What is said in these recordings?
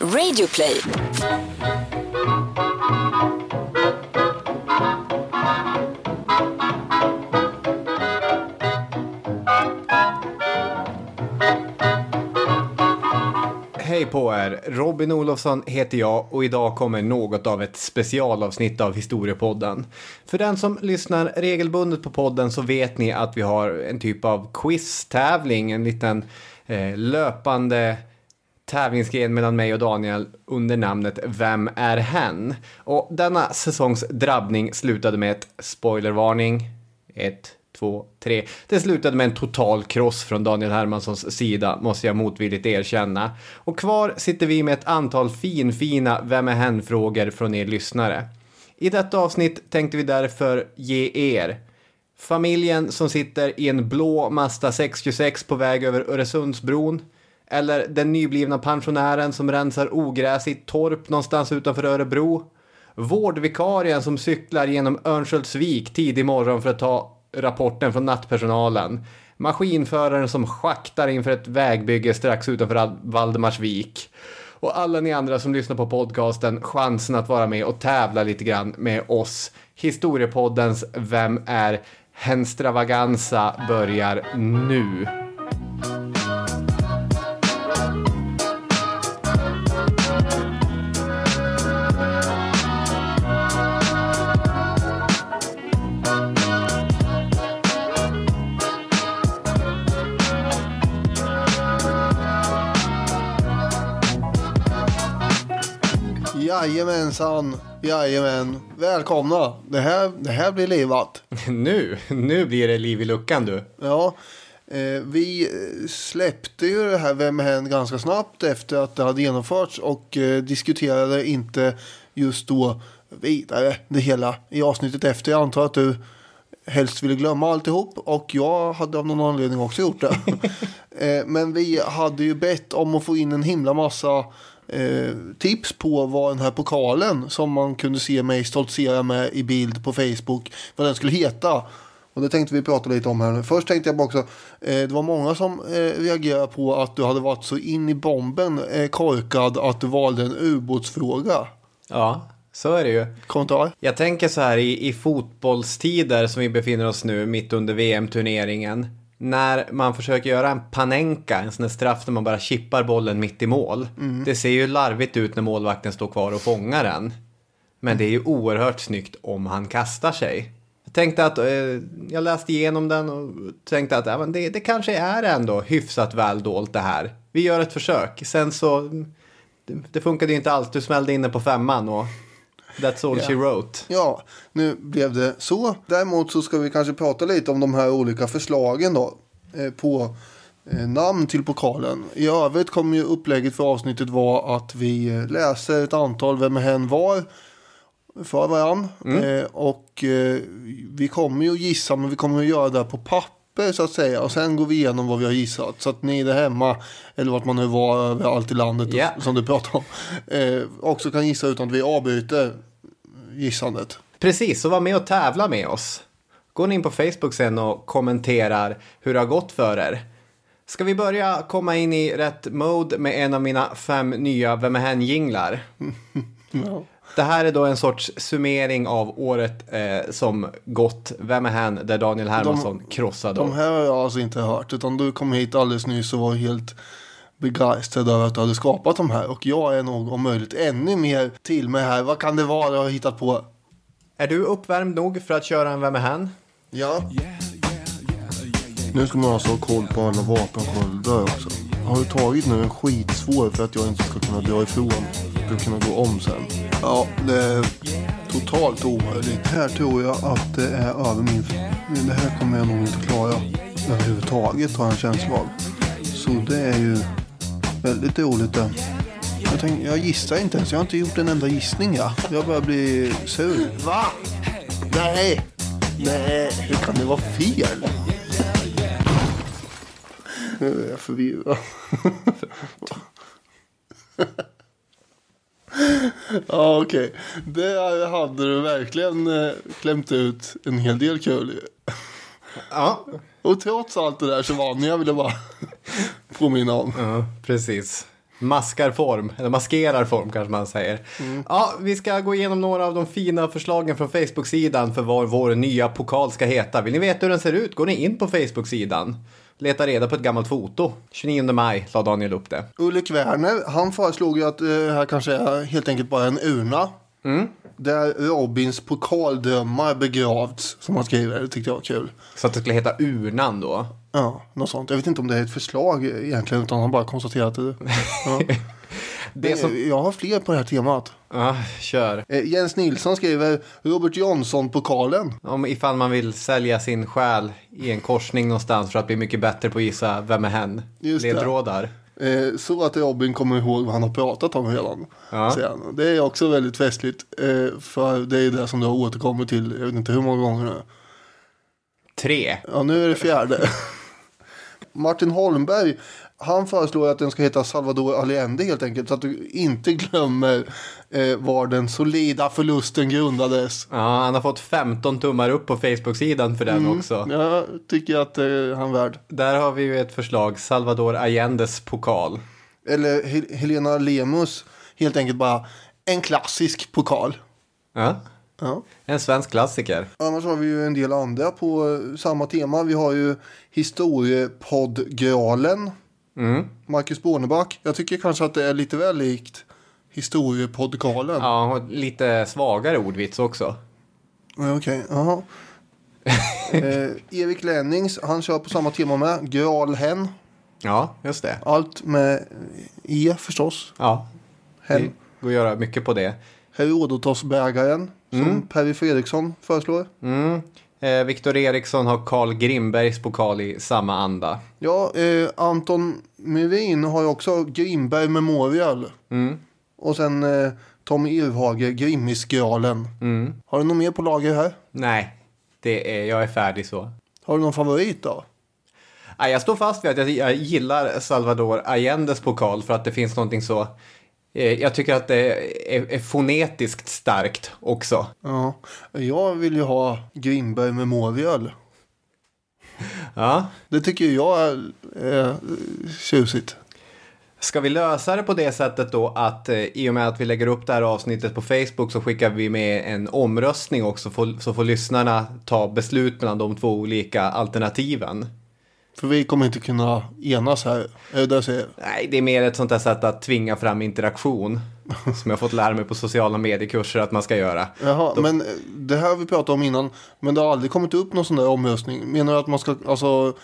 Radioplay! Hej på er! Robin Olofsson heter jag och idag kommer något av ett specialavsnitt av Historiepodden. För den som lyssnar regelbundet på podden så vet ni att vi har en typ av quiz-tävling, en liten eh, löpande tävlingsgren mellan mig och Daniel under namnet Vem är hen? Och denna säsongs drabbning slutade med ett spoilervarning. Ett, två, tre. Det slutade med en total kross från Daniel Hermanssons sida, måste jag motvilligt erkänna. Och kvar sitter vi med ett antal finfina Vem är hen-frågor från er lyssnare. I detta avsnitt tänkte vi därför ge er familjen som sitter i en blå Mazda 626 på väg över Öresundsbron, eller den nyblivna pensionären som rensar ogräs i ett torp någonstans utanför Örebro. Vårdvikarien som cyklar genom Örnsköldsvik tidig morgon för att ta rapporten från nattpersonalen. Maskinföraren som schaktar inför ett vägbygge strax utanför Valdemarsvik. Och alla ni andra som lyssnar på podcasten, chansen att vara med och tävla lite grann med oss. Historiepoddens Vem är Henstravaganza börjar nu. Jajamensan, jajamän. Välkomna. Det här, det här blir livat. Nu, nu blir det liv i luckan du. Ja, eh, vi eh, släppte ju det här Vem hen ganska snabbt efter att det hade genomförts och eh, diskuterade inte just då vidare det hela i avsnittet efter. Jag antar att du helst ville glömma alltihop och jag hade av någon anledning också gjort det. eh, men vi hade ju bett om att få in en himla massa eh, tips på vad den här pokalen som man kunde se mig stoltsera med i bild på Facebook, vad den skulle heta. Och det tänkte vi prata lite om här nu. Först tänkte jag bara också, eh, det var många som eh, reagerade på att du hade varit så in i bomben eh, korkad att du valde en ubåtsfråga. Ja, så är det ju. Kommentar? Jag tänker så här i, i fotbollstider som vi befinner oss nu mitt under VM-turneringen. När man försöker göra en panenka, en sån där straff där man bara chippar bollen mitt i mål. Det ser ju larvigt ut när målvakten står kvar och fångar den. Men det är ju oerhört snyggt om han kastar sig. Jag tänkte att, eh, jag läste igenom den och tänkte att men det, det kanske är ändå hyfsat väl dolt det här. Vi gör ett försök. Sen så, det, det funkade ju inte alls. Du smällde inne på femman och that's all she wrote. Ja, nu blev det så. Däremot så ska vi kanske prata lite om de här olika förslagen då. Eh, på eh, namn till pokalen. I övrigt kommer ju upplägget för avsnittet vara att vi eh, läser ett antal Vem är hen var för varann. Eh, och vi kommer ju gissa men vi kommer att göra det på papper så att säga. Och sen går vi igenom vad vi har gissat. Så att ni där hemma, eller vart man nu var överallt i landet Ja. som du pratar om. Eh, också kan gissa utan att vi avbryter gissandet. Precis, så var med och tävla med oss. Gå in på Facebook sen och kommenterar hur det har gått för er. Ska vi börja komma in i rätt mode med en av mina fem nya Vem är hen-jinglar? Ja. Det här är då en sorts summering av året eh, som gått. Vem är hen? Där Daniel Hermansson krossade. De här har jag alltså inte hört. Utan du kom hit alldeles nyss och var helt begeistrad över att du hade skapat de här. Och jag är nog om möjligt ännu mer till mig här. Vad kan det vara jag har hittat på? Är du uppvärmd nog för att köra en Vem är hen? Ja. Nu ska man alltså ha koll på alla vapensköldar också. Har du tagit nu en skitsvår för att jag inte ska kunna dra ifrån? För att kunna gå om sen. Ja, det är totalt omöjligt. Här tror jag att det är över min... Men det här kommer jag nog inte klara överhuvudtaget har jag en känsla av. Så det är ju väldigt roligt det. Jag, tänk, jag gissar inte ens. Jag har inte gjort en enda gissning. Ja. Jag börjar bli sur. Va? Nej. Nej, hur kan det vara fel? Nu är jag förvirrad. ja, okej. Där hade du verkligen eh, klämt ut en hel del kul. Ja. Och trots allt det där så vann jag, vill jag bara påminna om. Ja, precis. Maskar form, eller maskerar form kanske man säger. Ja, vi ska gå igenom några av de fina förslagen från Facebook-sidan för vad vår nya pokal ska heta. Vill ni veta hur den ser ut? Går ni in på Facebook-sidan. Leta reda på ett gammalt foto. 29 maj la Daniel upp det. Ulrik Werner, han föreslog ju att det här kanske är helt enkelt bara en urna. Där Robins pokaldrömmar begravts, som han skriver. Det tyckte jag var kul. Så att det skulle heta urnan då. Ja, något sånt. Jag vet inte om det är ett förslag egentligen, utan han bara konstaterat det. Ja. Det som... Jag har fler på det här temat. Ja, kör. Eh, Jens Nilsson skriver Robert Jonsson-pokalen. Om ifall man vill sälja sin själ i en korsning någonstans för att bli mycket bättre på att gissa vem är hen. Ledtrådar. Eh, så att Robin kommer ihåg vad han har pratat om redan. Ja. Det är också väldigt festligt. Eh, för det är det som du har återkommit till, jag vet inte hur många gånger nu. Tre. Ja, nu är det fjärde. Martin Holmberg, han föreslår att den ska heta Salvador Allende helt enkelt. Så att du inte glömmer eh, var den solida förlusten grundades. Ja, han har fått 15 tummar upp på Facebook-sidan för den också. Jag tycker att eh, han är värd. Där har vi ju ett förslag, Salvador Allendes pokal. Eller Hel- Helena Lemus, helt enkelt bara en klassisk pokal. Ja, Ja. en svensk klassiker. Annars har vi ju en del andra på eh, samma tema. Vi har ju historiepoddgralen. Mm. Marcus Borneback. Jag tycker kanske att det är lite väl likt historiepoddgralen. Ja, och lite svagare ordvits också. Okej, jaha. eh, Erik Lennings, han kör på samma tema med. Gralhen. Ja, just det. Allt med E förstås. Ja, Hen. det går att göra mycket på det. Herodotosbägaren. Som Perry Fredriksson föreslår. Mm. Eh, Viktor Eriksson har Carl Grimbergs pokal i samma anda. Ja, eh, Anton Myrin har ju också Grimberg Memorial. Mm. Och sen eh, Tommy Irvhage, Grimmisgralen. Mm. Har du något mer på lager här? Nej, det är, jag är färdig så. Har du någon favorit då? Jag står fast vid att jag, jag gillar Salvador Allendes pokal för att det finns någonting så... Eh, jag tycker att det är, är fonetiskt starkt också. Ja, jag vill ju ha Grimberg Memorial. Ja. Det tycker jag är, är tjusigt. Ska vi lösa det på det sättet då att eh, i och med att vi lägger upp det här avsnittet på Facebook så skickar vi med en omröstning också får, så får lyssnarna ta beslut mellan de två olika alternativen. För vi kommer inte kunna enas här. Är det det jag säger? Nej, det är mer ett sånt där sätt att tvinga fram interaktion. som jag fått lära mig på sociala mediekurser att man ska göra. Jaha, Då- men det här har vi pratat om innan. Men det har aldrig kommit upp någon sån där omröstning. Menar du att man ska alltså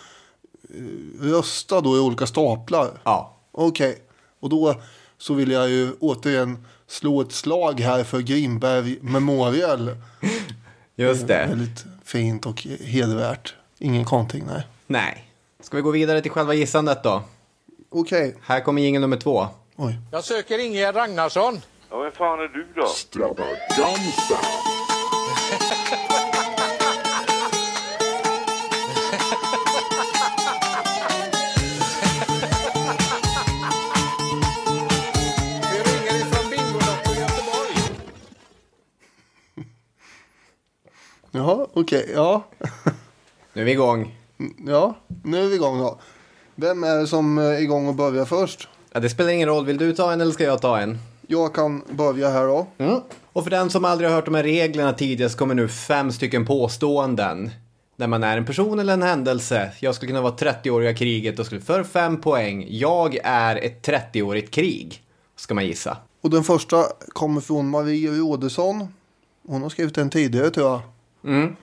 eh, rösta då i olika staplar? Ja, Okej, och då så vill jag ju återigen slå ett slag här för Grimberg Memorial. just det. Väldigt fint och hedervärt. Ingen konting, nej. Nej. Ska vi gå vidare till själva gissandet då? Okej. Här kommer jingel nummer två. Oj. Jag söker Ingegerd Ragnarsson. Ja, vem fan är du då? Strabadamsa. Vi ringer ifrån Bingolotto i Göteborg. Jaha, okej. Ja. Nu är vi igång ja, nu är vi igång då. Vem är det som är igång och börjar först? Ja, det spelar ingen roll. Vill du ta en eller ska jag ta en? Jag kan börja här då. Mm. Och för den som aldrig har hört de här reglerna tidigare så kommer nu fem stycken påståenden. När man är en person eller en händelse. Jag skulle kunna vara 30-åriga kriget och skulle för fem poäng. Jag är ett 30-årigt krig. Ska man gissa. Och den första kommer från Marie Rådesson. Hon har skrivit den tidigare tror jag. Mm.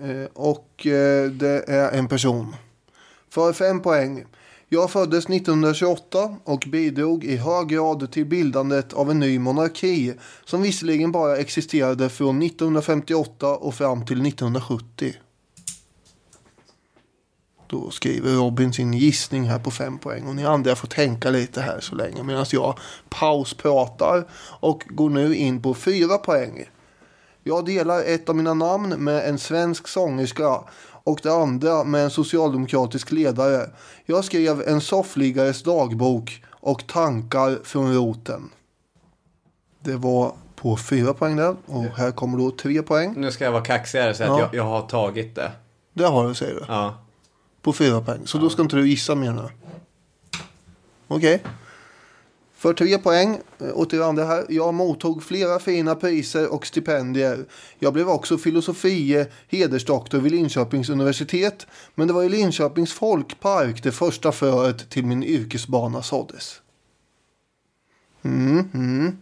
Eh, och eh, det är en person. För fem poäng. Jag föddes 1928 och bidrog i hög grad till bildandet av en ny monarki som visserligen bara existerade från 1958 och fram till 1970. Då skriver Robin sin gissning här på fem poäng och ni andra får tänka lite här så länge medan jag pauspratar och går nu in på fyra poäng. Jag delar ett av mina namn med en svensk sångerska och det andra med en socialdemokratisk ledare. Jag skrev en soffliggares dagbok och tankar från roten. Det var på fyra poäng där och här kommer då tre poäng. Nu ska jag vara kaxigare och säga Ja. att jag, jag har tagit det. Det har du säger du. Ja. På fyra poäng. Så då ska inte du gissa mer nu. Okej. För tre poäng eh, här. Jag mottog flera fina priser och stipendier. Jag blev också filosofie hedersdoktor vid Linköpings universitet. Men det var i Linköpings folkpark det första fröet till min yrkesbana såddes. Mm, mm.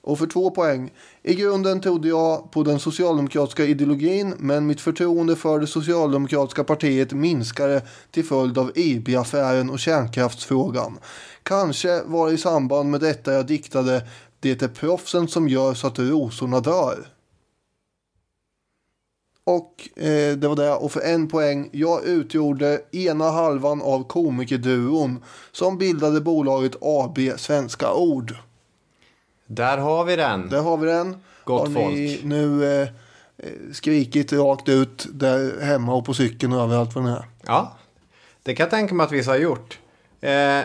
Och för två poäng. I grunden trodde jag på den socialdemokratiska ideologin men mitt förtroende för det socialdemokratiska partiet minskade till följd av IB-affären och kärnkraftsfrågan. Kanske var det i samband med detta jag diktade Det är proffsen som gör så att rosorna dör. Och eh, det var det. Och för en poäng. Jag utgjorde ena halvan av komikerduon som bildade bolaget AB Svenska Ord. Där har vi den. Där har vi den. Gott har ni folk. nu eh, eh, skrikit rakt ut där hemma och på cykeln och överallt vad den är. Ja, det kan jag tänka mig att vissa har gjort. Eh,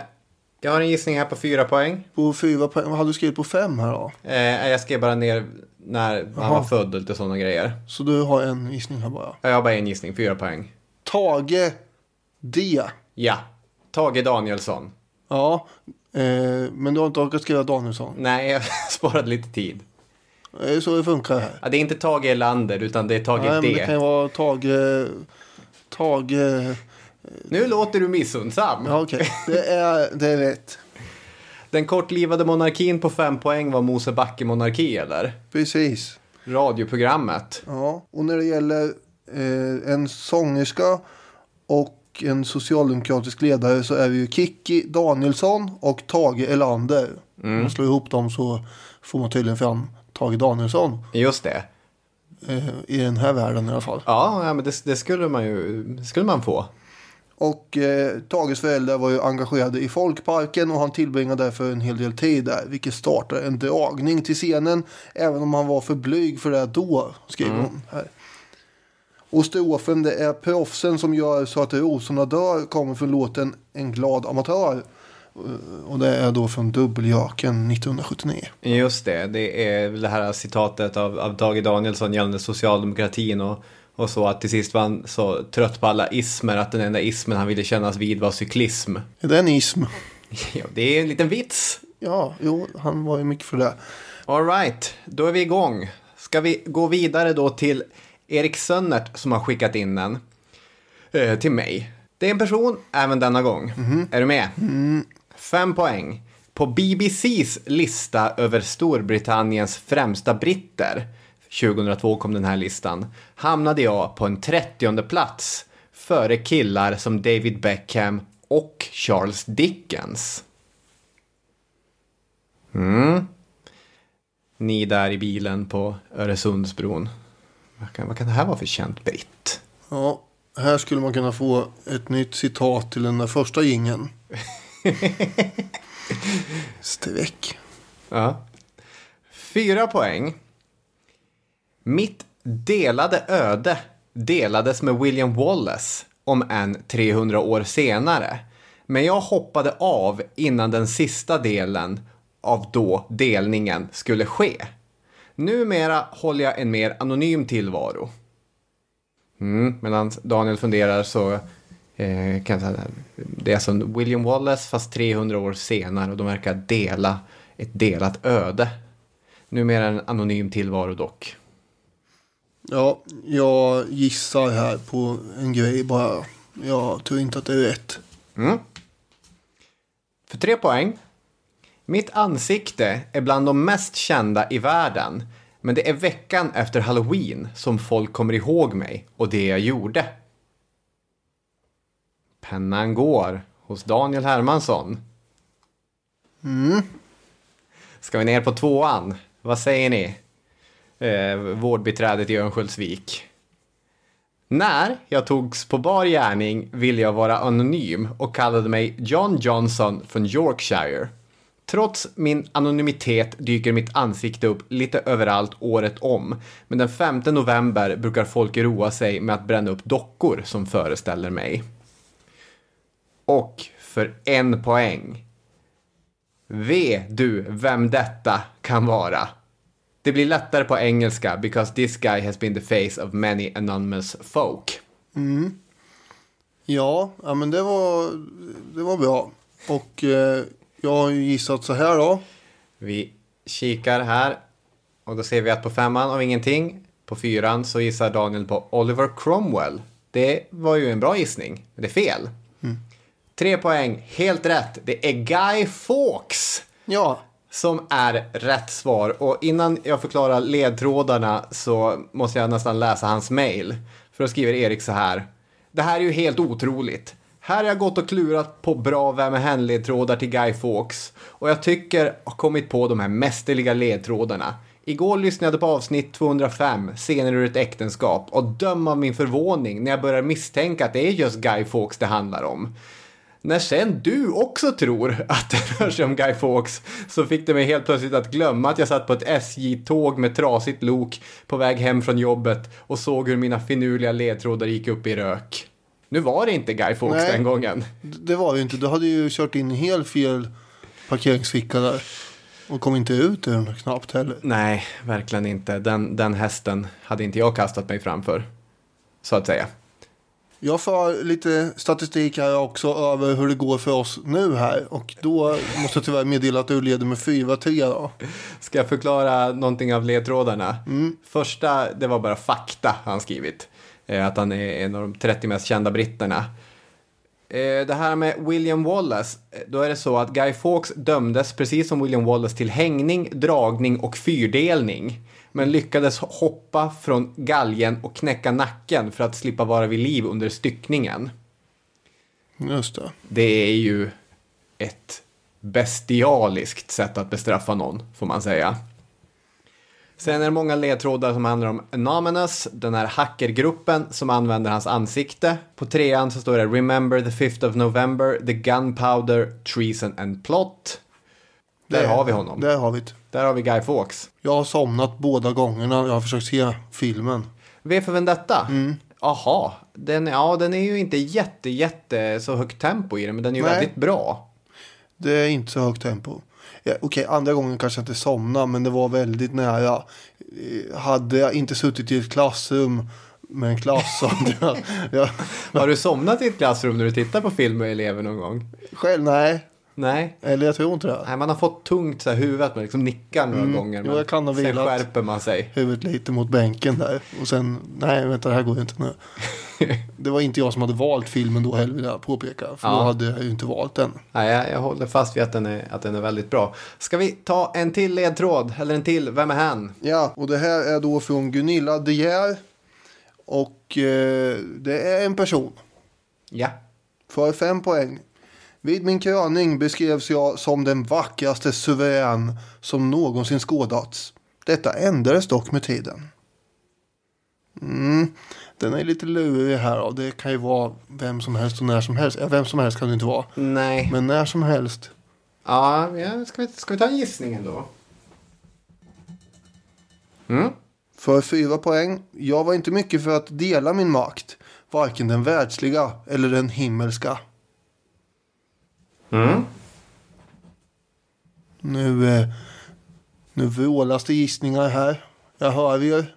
jag har en gissning här på fyra poäng. På fyra poäng. Vad hade du skrivit på fem här då? Eh, jag skrev bara ner när man Jaha. var född och lite sådana grejer. Så du har en gissning här bara. Jag har bara en gissning, fyra poäng. Tage D. Ja, Tage Danielsson. Ja, eh, men du har inte orkat skriva Danielsson. Nej, jag sparade lite tid. Det är så det funkar här. Ja, det är inte Tage Erlander utan det är Tage Nej, men D. det kan ju vara Tage... Tage... Nu låter du missundsam. Ja, okej. Det, är, det är rätt. Den kortlivade monarkin på fem poäng var Mosebacke monarki eller? Precis. Radioprogrammet. Ja, och när det gäller eh, en sångerska och en socialdemokratisk ledare så är det ju Kikki Danielsson och Tage Erlander. Om man slår ihop dem så får man tydligen fram Tage Danielsson Just det. eh, i den här världen i alla fall. Ja, ja men det, det skulle man ju skulle man få. Och eh, Tages föräldrar var ju engagerade i folkparken och han tillbringade därför en hel del tid där. Vilket startade en dragning till scenen. Även om han var för blyg för det då, skriver hon här. Och strofen det är proffsen som gör så att rosorna dör kommer från låten En glad amatör. Eh, Och det är då från Dubbeljaken 1979. Just det, det är det här citatet av, av Tage Danielsson gällande socialdemokratin och, och så att till sist var han så trött på alla ismer att den enda ismen han ville kännas vid var cyklism. Är det en ism? Ja, det är en liten vits. Ja, jo, han var ju mycket för det. All right, då är vi igång. Ska vi gå vidare då till Erik Sönnert som har skickat in den eh, till mig. Det är en person även denna gång. Är du med? Fem poäng. På BBCs lista över Storbritanniens främsta britter, 2002 kom den här listan, hamnade jag på en 30 plats före killar som David Beckham och Charles Dickens. Ni där i bilen på Öresundsbron. Vad kan, vad kan det här vara för känt britt? Ja, här skulle man kunna få ett nytt citat till den där första gingen. Streck. Ja. Fyra poäng. Mitt delade öde delades med William Wallace om än 300 år senare. Men jag hoppade av innan den sista delen av då delningen skulle ske. Numera håller jag en mer anonym tillvaro. Mm, medan Daniel funderar så eh, kan jag säga det är som William Wallace fast 300 år senare och de verkar dela ett delat öde. Numera en anonym tillvaro dock. Ja, jag gissar här på en grej bara. Jag tror inte att det är rätt. Mm. För tre poäng. Mitt ansikte är bland de mest kända i världen. Men det är veckan efter halloween som folk kommer ihåg mig och det jag gjorde. Pennan går hos Daniel Hermansson. Mm. Ska vi ner på tvåan? Vad säger ni? Eh, vårdbiträdet i Örnsköldsvik. När jag togs på bar gärning ville jag vara anonym och kallade mig John Johnson från Yorkshire. Trots min anonymitet dyker mitt ansikte upp lite överallt året om. Men den 5 november brukar folk roa sig med att bränna upp dockor som föreställer mig. Och för en poäng. Ve du vem detta kan vara. Det blir lättare på engelska because this guy has been the face of many anonymous folk. Ja, ja men det var, det var bra. Och eh, jag har ju gissat så här då. Vi kikar här och då ser vi att på femman av ingenting. På fyran så gissar Daniel på Oliver Cromwell. Det var ju en bra gissning, men det är fel. Tre poäng, helt rätt. Det är Guy Fawkes Ja, som är rätt svar. Och innan jag förklarar ledtrådarna så måste jag nästan läsa hans mail. För då skriver Erik så här. Det här är ju helt otroligt. Här har jag gått och klurat på bra Vem är hen-ledtrådar till Guy Fawkes. Och jag tycker har kommit på de här mästerliga ledtrådarna. Igår lyssnade jag på avsnitt 205, Scener ur ett äktenskap, och döm av min förvåning när jag börjar misstänka att det är just Guy Fawkes det handlar om. När sen du också tror att det rör sig om Guy Fawkes så fick det mig helt plötsligt att glömma att jag satt på ett SJ-tåg med trasigt lok på väg hem från jobbet och såg hur mina finurliga ledtrådar gick upp i rök. Nu var det inte Guy Fawkes Nej. den gången. det var det ju inte. Du hade ju kört in helt fel parkeringsficka där. Och kom inte ut ur den knappt heller. Nej, verkligen inte. Den, den hästen hade inte jag kastat mig framför. Så att säga. Jag får lite statistik här också över hur det går för oss nu här. Och då måste jag tyvärr meddela att du leder med 4-3 då. Ska jag förklara någonting av ledtrådarna? Första, det var bara fakta han skrivit. Eh, Att han är en av de 30 mest kända britterna. Eh, Det här med William Wallace, eh, då är det så att Guy Fawkes dömdes precis som William Wallace till hängning, dragning och fyrdelning. Men lyckades hoppa från galgen och knäcka nacken för att slippa vara vid liv under styckningen. Just det. Det är ju ett bestialiskt sätt att bestraffa någon, får man säga. Sen är det många ledtrådar som handlar om Anonymous, den här hackergruppen som använder hans ansikte. På trean så står det Remember the 5th of November, the gunpowder, treason and plot. Där Det- har vi honom. Där har vi det. Där har vi Guy Fawkes. Jag har somnat båda gångerna jag har försökt se filmen. V för Vendetta? Jaha, den, ja, den är ju inte jätte, jätte så högt tempo i den, men den är ju Nej. väldigt bra. Det är inte så högt tempo. Ja, Okej, andra gången kanske jag inte somnade, men det var väldigt nära. Eh, Hade jag inte suttit i ett klassrum med en klass hade jag, jag Har du somnat i ett klassrum när du tittar på film med elever någon gång? själv, nej. Nej. Eller jag tror inte det. Nej, man har fått tungt så här huvudet, man liksom nickar några gånger. Mm. Jo, Men jag kan ha sen skärper man sig. Huvudet lite mot bänken där. Och sen, nej vänta det här går ju inte nu. Det var inte jag som hade valt filmen då heller vill jag påpeka. För då Ja. hade jag ju inte valt den. Nej, jag, jag håller fast vid att den, är, att den är väldigt bra. Ska vi ta en till ledtråd? Eller en till? Vem är han? Ja, och det här är då från Gunilla De Geer. Och eh, det är en person. Ja. För fem poäng. Vid min kröning beskrevs jag som den vackraste suverän som någonsin skådats. Detta ändrades dock med tiden. Mm, den är lite lurig här. Och det kan ju vara vem som helst och när som helst. Ja, vem som helst kan det inte vara. Nej. Men när som helst. Ja, ja ska, vi, ska vi ta en gissning ändå? Mm. För fyra poäng. Jag var inte mycket för att dela min makt. Varken den världsliga eller den himmelska. Mm. Nu, eh, nu vrålas det gissningar här. Jag hör er.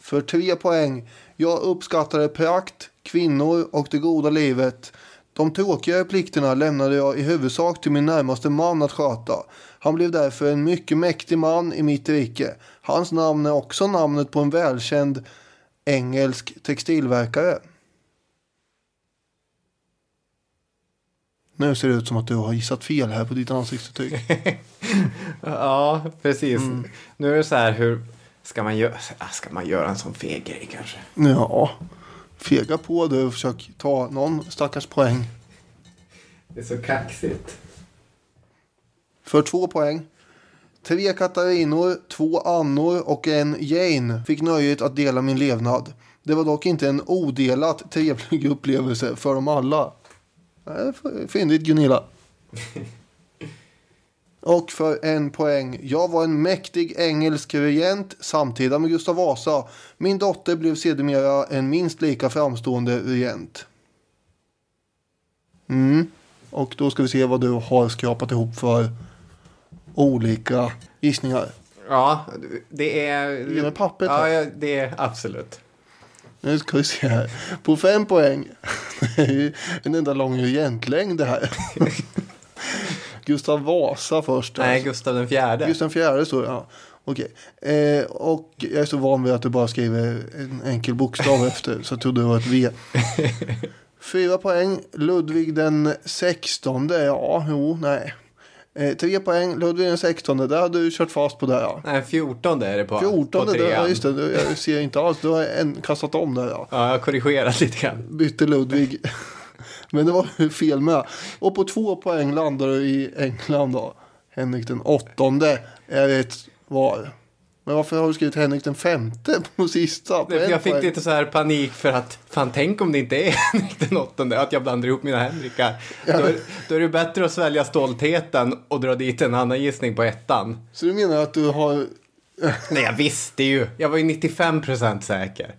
För tre poäng. Jag uppskattade prakt, kvinnor och det goda livet. De tråkigare plikterna lämnade jag i huvudsak till min närmaste man att sköta. Han blev därför en mycket mäktig man i mitt rike. Hans namn är också namnet på en välkänd engelsk textilverkare. Nu ser det ut som att du har gissat fel här på ditt ansiktsuttryck. Ja, precis. Nu är det så här hur ska man, göra, ska man göra en sån feg grej kanske? Ja, fega på du och försök ta någon stackars poäng. Det är så kaxigt. För två poäng. Tre Katarinor, två Annor och en Jane fick nöjet att dela min levnad. Det var dock inte en odelat trevlig upplevelse för dem alla. Fyndigt Gunilla. Och för en poäng. Jag var en mäktig engelsk regent samtida med Gustav Vasa. Min dotter blev sedermera en minst lika framstående regent. Mm. Och då ska vi se vad du har skrapat ihop för olika gissningar. Ja, det är... Ge mig pappret ja, det är absolut. Nu ska vi se här. På fem poäng. Det är ju en enda lång regentlängd det här. Gustav Vasa först. Nej, Gustav den fjärde. Gustav fjärde står. Ja. Okej. Eh, och jag är så van vid att du bara skriver en enkel bokstav efter. Så jag trodde det var ett V. Fyra poäng. Ludvig den sextonde. Ja, jo, nej. Eh, tre poäng. Ludvig den sextonde. Där hade du kört fast på det. Ja. Nej, fjortonde är det på. på Fjortonde. Där, ja, trean. just det. Jag ser inte alls. Du har en, kastat om där. Ja. Ja, jag har korrigerat lite grann. bytte Ludvig. Men det var fel med. Och på två poäng landar du i England då. Henrik den åttonde är ett var. Men varför har du skrivit Henrik den femte på sista? På jag fick lite så här panik för att fan tänk om det inte är Henrik den åttonde, att jag blandar ihop mina Henrikar. Då, är- då är det bättre att svälja stoltheten och dra dit en annan gissning på ettan. Så du menar att du har... Nej, jag visste ju. Jag var ju 95% säker.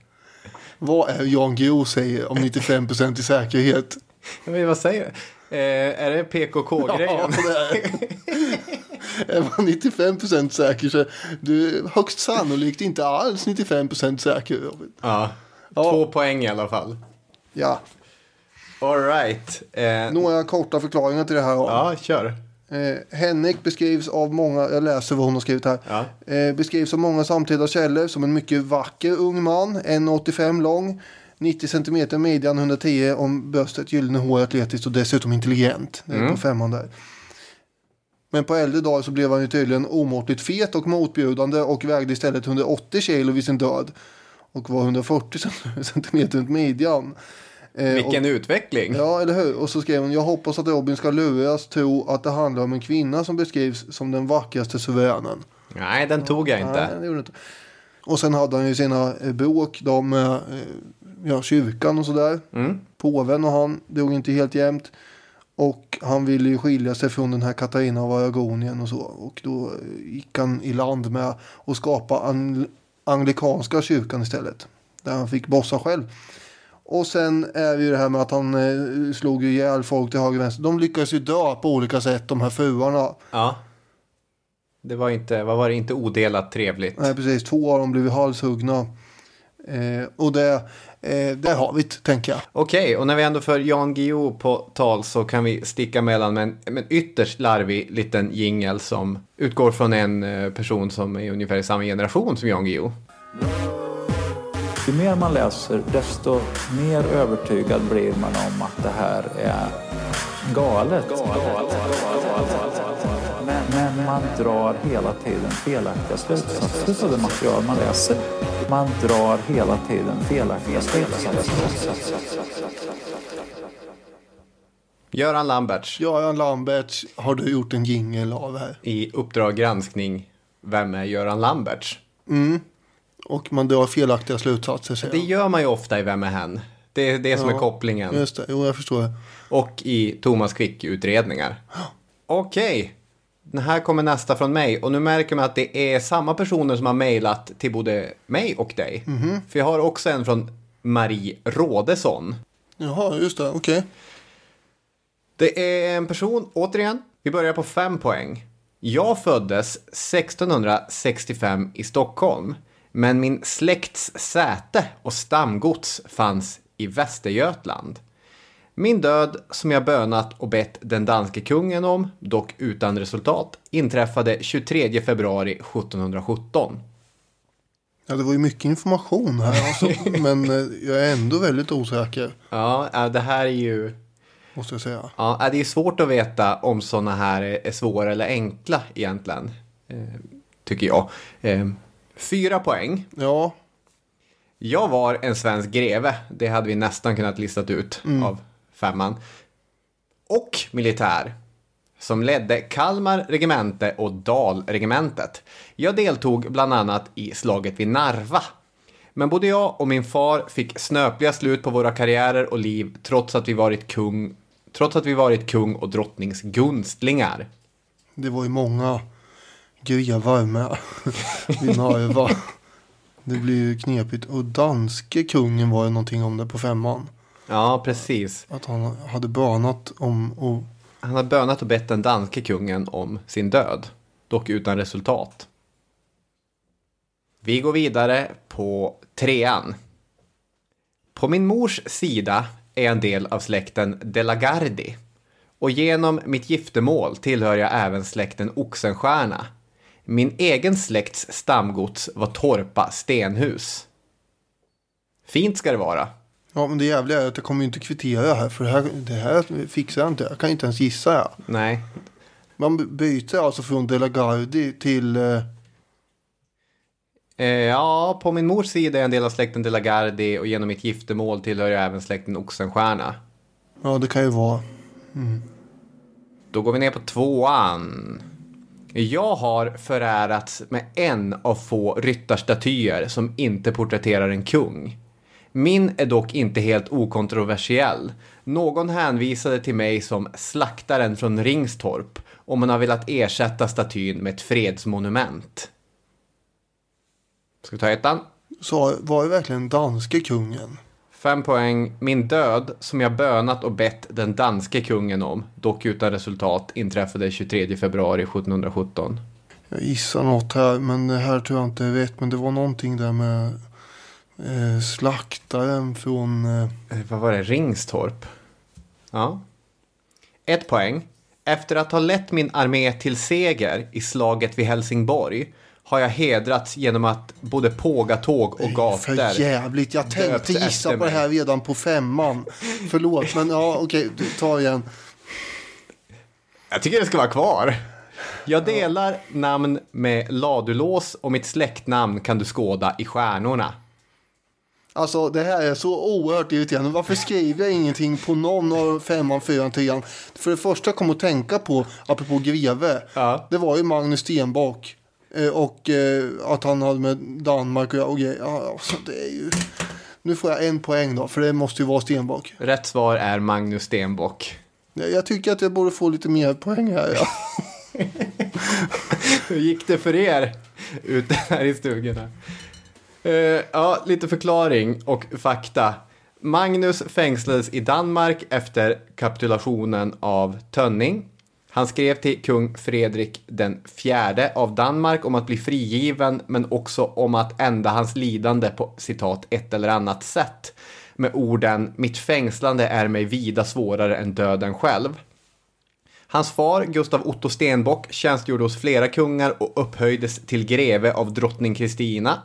Vad är Jan Guillou säger om 95% i säkerhet? Vet, vad säger du? Eh, är det PKK-grejen? Ja, det är. Är man 95% säker så du är högst sannolikt inte alls 95% säker. Robin. Ja. Ja. Två poäng i alla fall. Ja, All right. Eh, några korta förklaringar till det här. ja, kör. Eh, Henrik beskrivs av många, jag läser vad hon har skrivit här. Ja. Eh, beskrivs av många samtida källor som en mycket vacker ung man, 1,85 lång, 90 cm midjan, 110 om bröstet, gyllene hår, atletiskt och dessutom intelligent. Det är på femman där. Men på äldre dagar så blev han ju tydligen omåttligt fet och motbjudande och vägde istället 180 kilo vid sin död. Och var 140 cm runt midjan. Eh, Vilken utveckling. Ja, eller hur? Och så skrev hon, jag hoppas att Robin ska luras tro att det handlar om en kvinna som beskrivs som den vackraste suveränen. Nej, den tog jag inte. Nej, det gjorde inte. Och sen hade han ju sina eh, bråk då med eh, ja, kyrkan och sådär. Mm. Påven och han drog inte helt jämnt. Och han ville ju skilja sig från den här Katarina av Aragonien och så. Och då gick han i land med att skapa ang anglikanska kyrkan istället. Där han fick bossa själv. Och sen är det ju det här med att han eh, slog ju ihjäl folk till höger och vänster. De lyckades ju dö på olika sätt, de här fruarna. Ja. Det var inte, vad var det, inte odelat trevligt. Nej, precis. Två av dem blev ju halshuggna. Eh, och det, eh, där har vi det, tänker jag. Okej, och när vi ändå för Jan Guillou på tal så kan vi sticka mellan med en, med en ytterst larvig liten jingel som utgår från en eh, person som är ungefär i samma generation som Jan Guillou. Ju mer man läser, desto mer övertygad blir man om att det här är galet. Men, men man drar hela tiden felaktiga slutsatser av det material man läser. Man drar hela tiden felaktiga slutsatser. Göran Lamberts Göran Lamberts har du gjort en jingel av här. i Uppdrag granskning. Vem är Göran Lamberts? Och man drar felaktiga slutsatser säger Det gör man ju ofta i Vem är hen? Det är det som är kopplingen. Just det, jo jag förstår. Och i Thomas Quick-utredningar. Okej, den här kommer nästa från mig. Och nu märker man att det är samma personer som har mejlat till både mig och dig. För jag har också en från Marie Rådesson. Jaha, just det, okej. Det är en person, återigen, vi börjar på fem poäng. Jag föddes 1665 i Stockholm. Men min släkts säte och stamgods fanns i Västergötland. Min död, som jag bönat och bett den danske kungen om, dock utan resultat, inträffade 23 februari 1717. Ja, det var ju mycket information här. Alltså, men eh, jag är ändå väldigt osäker. Ja, det här är ju... Måste jag säga. Ja, det är svårt att veta om sådana här är svåra eller enkla egentligen. Eh, tycker jag. Eh, fyra poäng. Ja. Jag var en svensk greve. Det hade vi nästan kunnat listat ut av femman. Och militär. Som ledde Kalmar regemente och Dalregementet. Jag deltog bland annat i slaget vid Narva. Men både jag och min far fick snöpliga slut på våra karriärer och liv trots att vi varit kung, trots att vi varit kung och drottnings gunstlingar. Det var ju många grevar med vid Narva. Det blir ju knepigt. Och danske kungen var ju någonting om det på femman. Ja, precis. Att han hade bönat om och Han har bönat och bett den danske kungen om sin död, dock utan resultat. Vi går vidare på trean. På min mors sida är jag en del av släkten De la Gardie. Och genom mitt giftermål tillhör jag även släkten Oxenstierna. Min egen släkts stamgods var Torpa stenhus. Fint ska det vara. Ja, men det jävliga är att jag kommer inte kvittera här. För det här, det här fixar jag inte. Jag kan inte ens gissa. Ja. Nej, Man byter alltså från De la Gardie till... Eh, Eh, ja, på min mors sida är jag en del av släkten De la Gardie och genom mitt giftermål tillhör jag även släkten Oxenstierna. ja, det kan ju vara. Då går vi ner på tvåan. Jag har förärats med en av få ryttarstatyer som inte porträtterar en kung. Min är dock inte helt okontroversiell. Någon hänvisade till mig som slaktaren från Ringstorp och man har velat ersätta statyn med ett fredsmonument. Ska vi ta ettan? Så var det verkligen danske kungen? Fem poäng. Min död, som jag bönat och bett den danske kungen om, dock utan resultat, inträffade 23 februari 1717. Jag gissar något här, men det här tror jag inte jag vet. Men det var någonting där med eh, slaktaren från... Eh, Eh, Vad var det? Ringstorp? Ja. Ett poäng. Efter att ha lett min armé till seger i slaget vid Helsingborg har jag hedrats genom att både pågatåg och gator för jävligt. Jag tänkte gissa på det här redan på femman. Förlåt, men ja, okej, du, ta igen. Jag tycker det ska vara kvar. Jag delar namn med Ladulås och mitt släktnamn kan du skåda i stjärnorna. Alltså det här är så oerhört irriterande. Varför skriver jag ingenting på någon av femman, fyran, trean? För det första jag kom att tänka på, apropå greve, Ja. det var ju Magnus Stenbock. Eh, Och eh, att han hade med Danmark och, och. Ja, alltså, det är ju... Nu får jag en poäng då, för det måste ju vara Stenbock. Rätt svar är Magnus Stenbock. Jag tycker att jag borde få lite mer poäng här. Ja. Hur gick det för er ute här i stugorna? Uh, ja, lite förklaring och fakta. Magnus fängslades i Danmark efter kapitulationen av Tönning. Han skrev till kung Fredrik den fjärde av Danmark om att bli frigiven men också om att ända hans lidande på citat ett eller annat sätt med orden mitt fängslande är mig vida svårare än döden själv. Hans far, Gustav Otto Stenbock, tjänstgjorde hos flera kungar och upphöjdes till greve av drottning Kristina.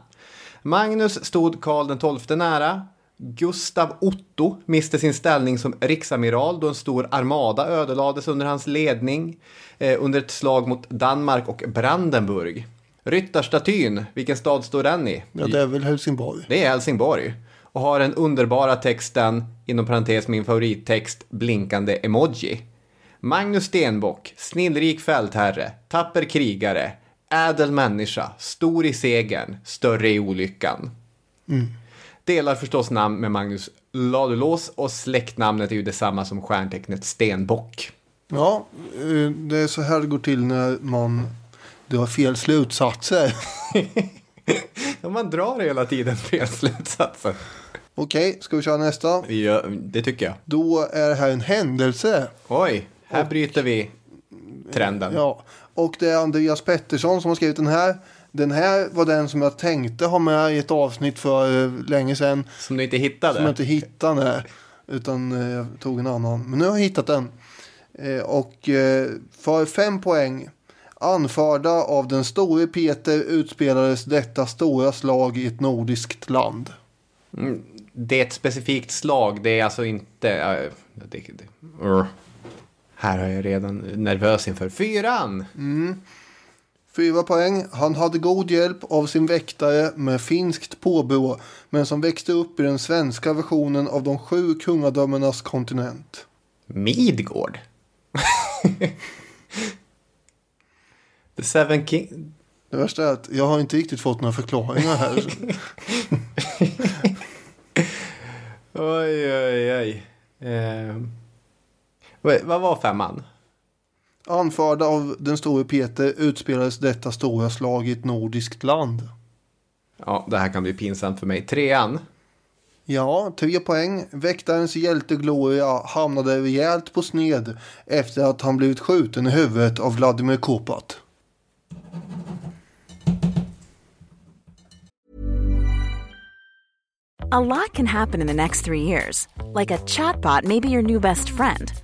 Magnus stod Karl XII nära. Gustav Otto miste sin ställning som riksamiral då en stor armada ödelades under hans ledning eh, under ett slag mot Danmark och Brandenburg. Ryttarstatyn, vilken stad står den i? ja, det är väl Helsingborg. Det är Helsingborg. Och har den underbara texten, inom parentes min favorittext, blinkande emoji. Magnus Stenbock, snillrik fältherre, tapper krigare, ädel människa, stor i segern, större i olyckan. Delar förstås namn med Magnus Ladulås och släktnamnet är ju detsamma som stjärntecknet Stenbock. Ja, eh, det är så här det går till när man drar fel slutsatser. Ja, man drar hela tiden fel slutsatser. Okej, ska vi köra nästa? Ja, det tycker jag. Då är det här en händelse. Oj, här bryter vi trenden. Ja, och det är Andreas Pettersson som har skrivit den här. Den här var den som jag tänkte ha med i ett avsnitt för eh, länge sedan. Som du inte hittade? Som jag inte hittade. Utan eh, jag tog en annan. Men nu har jag hittat den. Eh, och för fem poäng. Anförda av den store Peter utspelades detta stora slag i ett nordiskt land. Mm, det är ett specifikt slag, det är alltså inte... äh, det, det, uh. Här är jag redan nervös inför fyran. Mm. Fyra poäng. Han hade god hjälp av sin väktare med finskt påbrå. Men som växte upp i den svenska versionen av de sju kungadömenas kontinent. Midgård? The Seven King... Det värsta är att jag har inte riktigt fått några förklaringar här. oj, oj, oj. Eh, vad, var femman? Anförda av den store Peter utspelades detta stora slag i ett nordiskt land. Ja, det här kan bli pinsamt för mig. Trean. Ja, tre poäng. Väktarens hjältegloria hamnade rejält på sned efter att han blivit skjuten i huvudet av Vladimir Kopat. A lot can happen in the next three years. Like a chatbot may be your new best friend.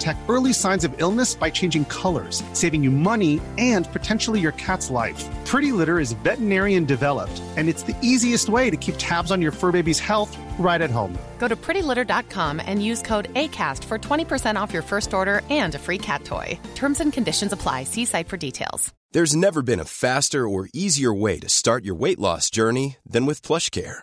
detect early signs of illness by changing colors, saving you money and potentially your cat's life. Pretty Litter is veterinarian developed, and it's the easiest way to keep tabs on your fur baby's health right at home. Go to prettylitter.com and use code ACAST for 20% off your first order and a free cat toy. Terms and conditions apply. See site for details. There's never been a faster or easier way to start your weight loss journey than with PlushCare.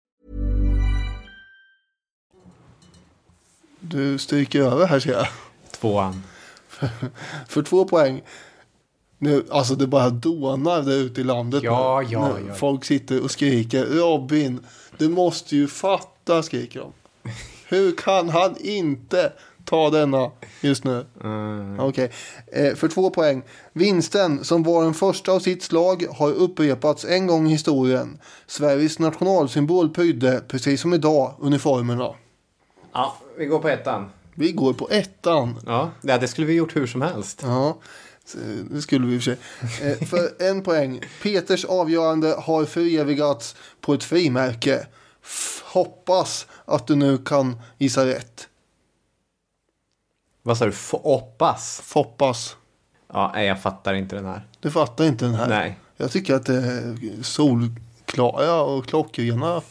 Du stryker över här ser jag. Tvåan. För två poäng. Nu, alltså det bara dånar där ute i landet. Ja, nu. ja, Nu ja. Folk sitter och skriker. Robin, du måste ju fatta, skriker de. Hur kan han inte ta denna just nu? Mm. Okej, eh, för två poäng. Vinsten, som var den första av sitt slag, har upprepats en gång i historien. Sveriges nationalsymbol prydde, precis som idag, uniformerna. Ja, vi går på ettan. Vi går på ettan. Ja, det skulle vi gjort hur som helst. Ja, det skulle vi i och för sig. Eh, för en poäng. Peters avgörande har förevigats på ett frimärke. Hoppas att du nu kan gissa rätt. Vad sa du? Foppas? Foppas. Ja, nej, jag fattar inte den här. Du fattar inte den här? Nej. Jag tycker att det är solklara och klockrena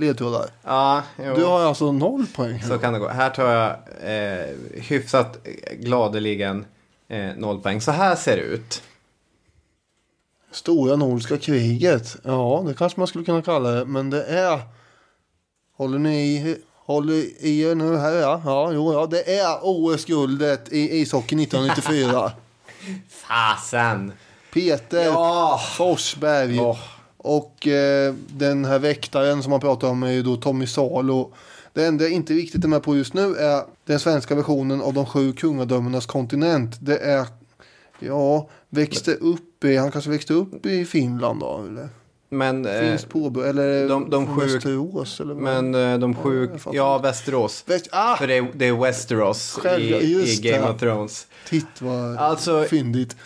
ledtrådar. Ja, jo. Du har alltså noll poäng. Så kan det gå. Här tar jag eh, hyfsat gladeligen eh, noll poäng. Så här ser det ut. Stora Nordiska kriget. Ja, det kanske man skulle kunna kalla det. Men det är... Håller ni i, håller i er nu här ja? Ja, jo, ja. Det är OS-guldet i ishockey 1994. Fasen! Peter Ja. Forsberg. Ja. Och eh, den här väktaren som man pratar om är ju då Tommy Salo. Det enda jag inte riktigt är med på just nu är den svenska versionen av de sju kungadömenas kontinent. Det är, ja, växte upp i, han kanske växte upp i Finland då, eller? Men, eh, Finns på, eller de- de sju- Västerås, eller men eh, de sju... Ja, inte. Västerås. Väst, ah! För det är, det är Westeros Själv- i, i Game det. of Thrones. Titt vad Alltså- fyndigt.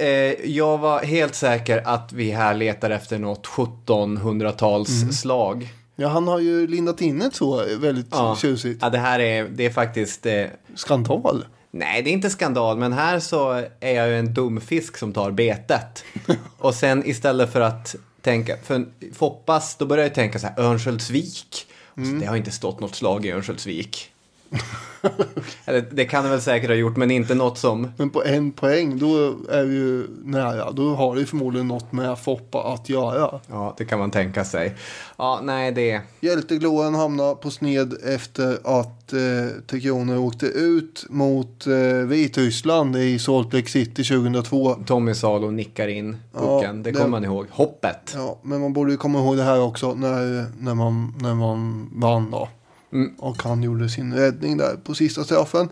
Eh, jag var helt säker att vi här letar efter något 1700-tals Mm. slag. Ja, han har ju lindat in ett så väldigt Ja. tjusigt. Ja, det här är, det är faktiskt... Eh, Skandal. Nej, det är inte skandal, men här så är jag ju en dum fisk som tar betet. Och sen istället för att tänka, för Foppas, då börjar jag tänka så här, Örnsköldsvik. Och så, Det har inte stått något slag i Örnsköldsvik. Eller det kan det väl säkert ha gjort, men inte något som... Men på en poäng, då är vi ju nära. Då har det ju förmodligen något med Foppa att göra. Ja, det kan man tänka sig. Ja, nej, det... Hjältegloen hamnade på sned efter att eh, Tre Kronor åkte ut mot eh, Vitryssland i Salt Lake City 2002. Tommy Salo nickar in pucken, Ja, det det- kommer man ihåg. Hoppet. Ja, men man borde ju komma ihåg det här också när, när, man, när man vann då. Mm. Och han gjorde sin räddning där på sista straffen.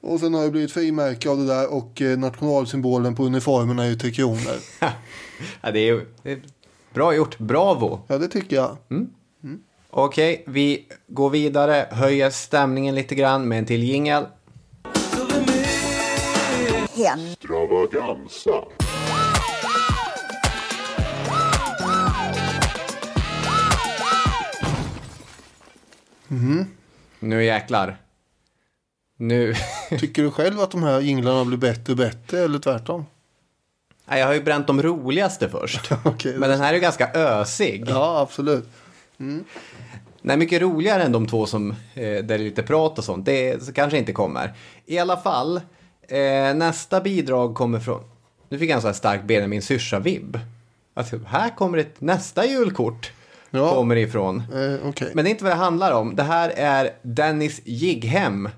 Och sen har det blivit frimärke av det där och eh, nationalsymbolen på uniformen är ju Tre Kronor. Ja, det är ju det är bra gjort. Bravo! Ja, det tycker jag. Okej, vi går vidare, höjer stämningen lite grann med en till jingel. Extravaganza. Nu jäklar. Nu... Tycker du själv att de här jinglarna blir bättre och bättre eller tvärtom? Nej, jag har ju bränt de roligaste först. Okej, Men den här är ju ganska ösig. Ja, absolut. Nej, mycket roligare än de två som, eh, där det är lite prat och sånt. Det kanske inte kommer. I alla fall, eh, nästa bidrag kommer från... Nu fick jag en sån här stark Benjamin Syrsa-vibb. Alltså, här kommer ett nästa julkort. Ja. Kommer ifrån. Eh, Okej. Men det är inte vad det handlar om. Det här är Dennis Jighem